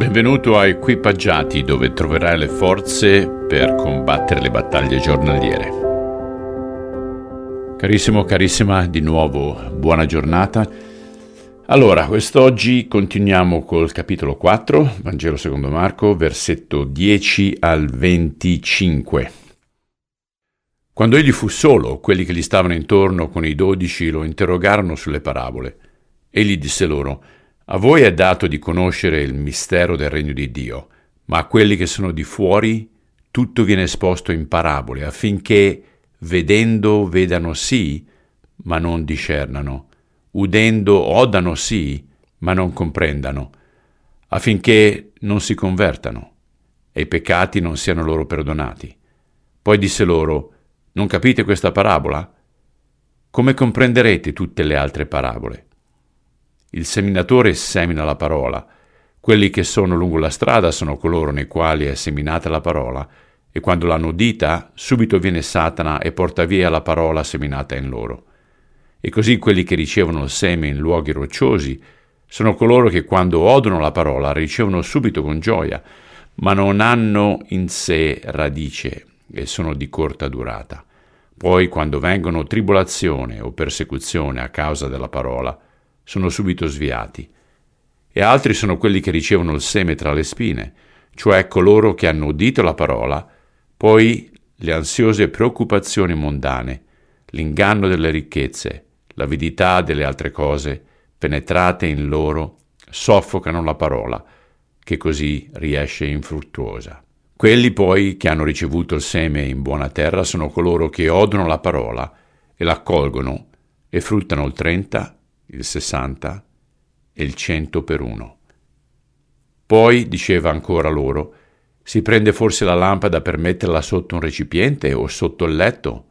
Benvenuto a Equipaggiati dove troverai le forze per combattere le battaglie giornaliere. Carissimo, carissima, di nuovo buona giornata. Allora, quest'oggi continuiamo col capitolo 4, Vangelo secondo Marco, versetto 10 al 25. Quando egli fu solo, quelli che gli stavano intorno con i dodici lo interrogarono sulle parabole. Egli disse loro, a voi è dato di conoscere il mistero del regno di Dio, ma a quelli che sono di fuori tutto viene esposto in parabole, affinché vedendo vedano sì, ma non discernano, udendo odano sì, ma non comprendano, affinché non si convertano e i peccati non siano loro perdonati. Poi disse loro, non capite questa parabola? Come comprenderete tutte le altre parabole? Il seminatore semina la parola. Quelli che sono lungo la strada sono coloro nei quali è seminata la parola, e quando l'hanno udita, subito viene Satana e porta via la parola seminata in loro. E così quelli che ricevono il seme in luoghi rocciosi sono coloro che quando odono la parola ricevono subito con gioia, ma non hanno in sé radice e sono di corta durata. Poi, quando vengono tribolazione o persecuzione a causa della parola, sono subito sviati. E altri sono quelli che ricevono il seme tra le spine, cioè coloro che hanno udito la parola, poi le ansiose preoccupazioni mondane, l'inganno delle ricchezze, l'avidità delle altre cose, penetrate in loro, soffocano la parola, che così riesce infruttuosa. Quelli poi che hanno ricevuto il seme in buona terra sono coloro che odono la parola e l'accolgono e fruttano il 30, il 60 e il 100 per uno. Poi, diceva ancora loro, si prende forse la lampada per metterla sotto un recipiente o sotto il letto?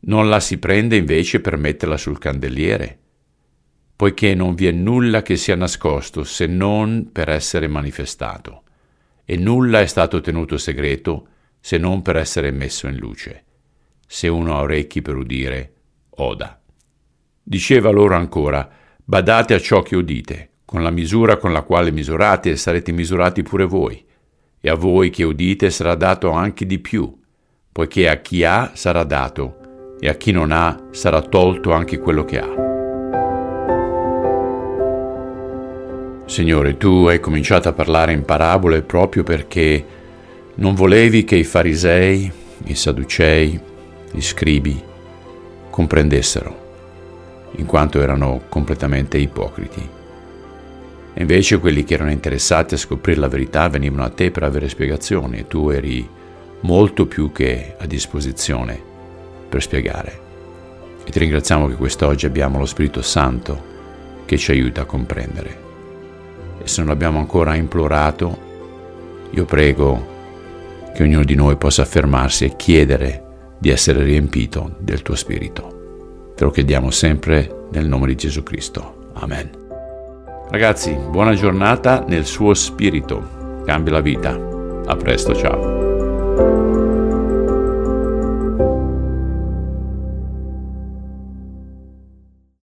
Non la si prende invece per metterla sul candeliere, poiché non vi è nulla che sia nascosto se non per essere manifestato, e nulla è stato tenuto segreto se non per essere messo in luce. Se uno ha orecchi per udire, oda. Diceva loro ancora, badate a ciò che udite, con la misura con la quale misurate sarete misurati pure voi, e a voi che udite sarà dato anche di più, poiché a chi ha sarà dato, e a chi non ha sarà tolto anche quello che ha. Signore, tu hai cominciato a parlare in parabole proprio perché non volevi che i farisei, i sadducei, gli scribi comprendessero in quanto erano completamente ipocriti. E invece quelli che erano interessati a scoprire la verità venivano a te per avere spiegazioni e tu eri molto più che a disposizione per spiegare. E ti ringraziamo che quest'oggi abbiamo lo Spirito Santo che ci aiuta a comprendere. E se non l'abbiamo ancora implorato, io prego che ognuno di noi possa fermarsi e chiedere di essere riempito del tuo Spirito. Te lo chiediamo sempre nel nome di Gesù Cristo. Amen. Ragazzi, buona giornata nel suo spirito. Cambia la vita. A presto, ciao.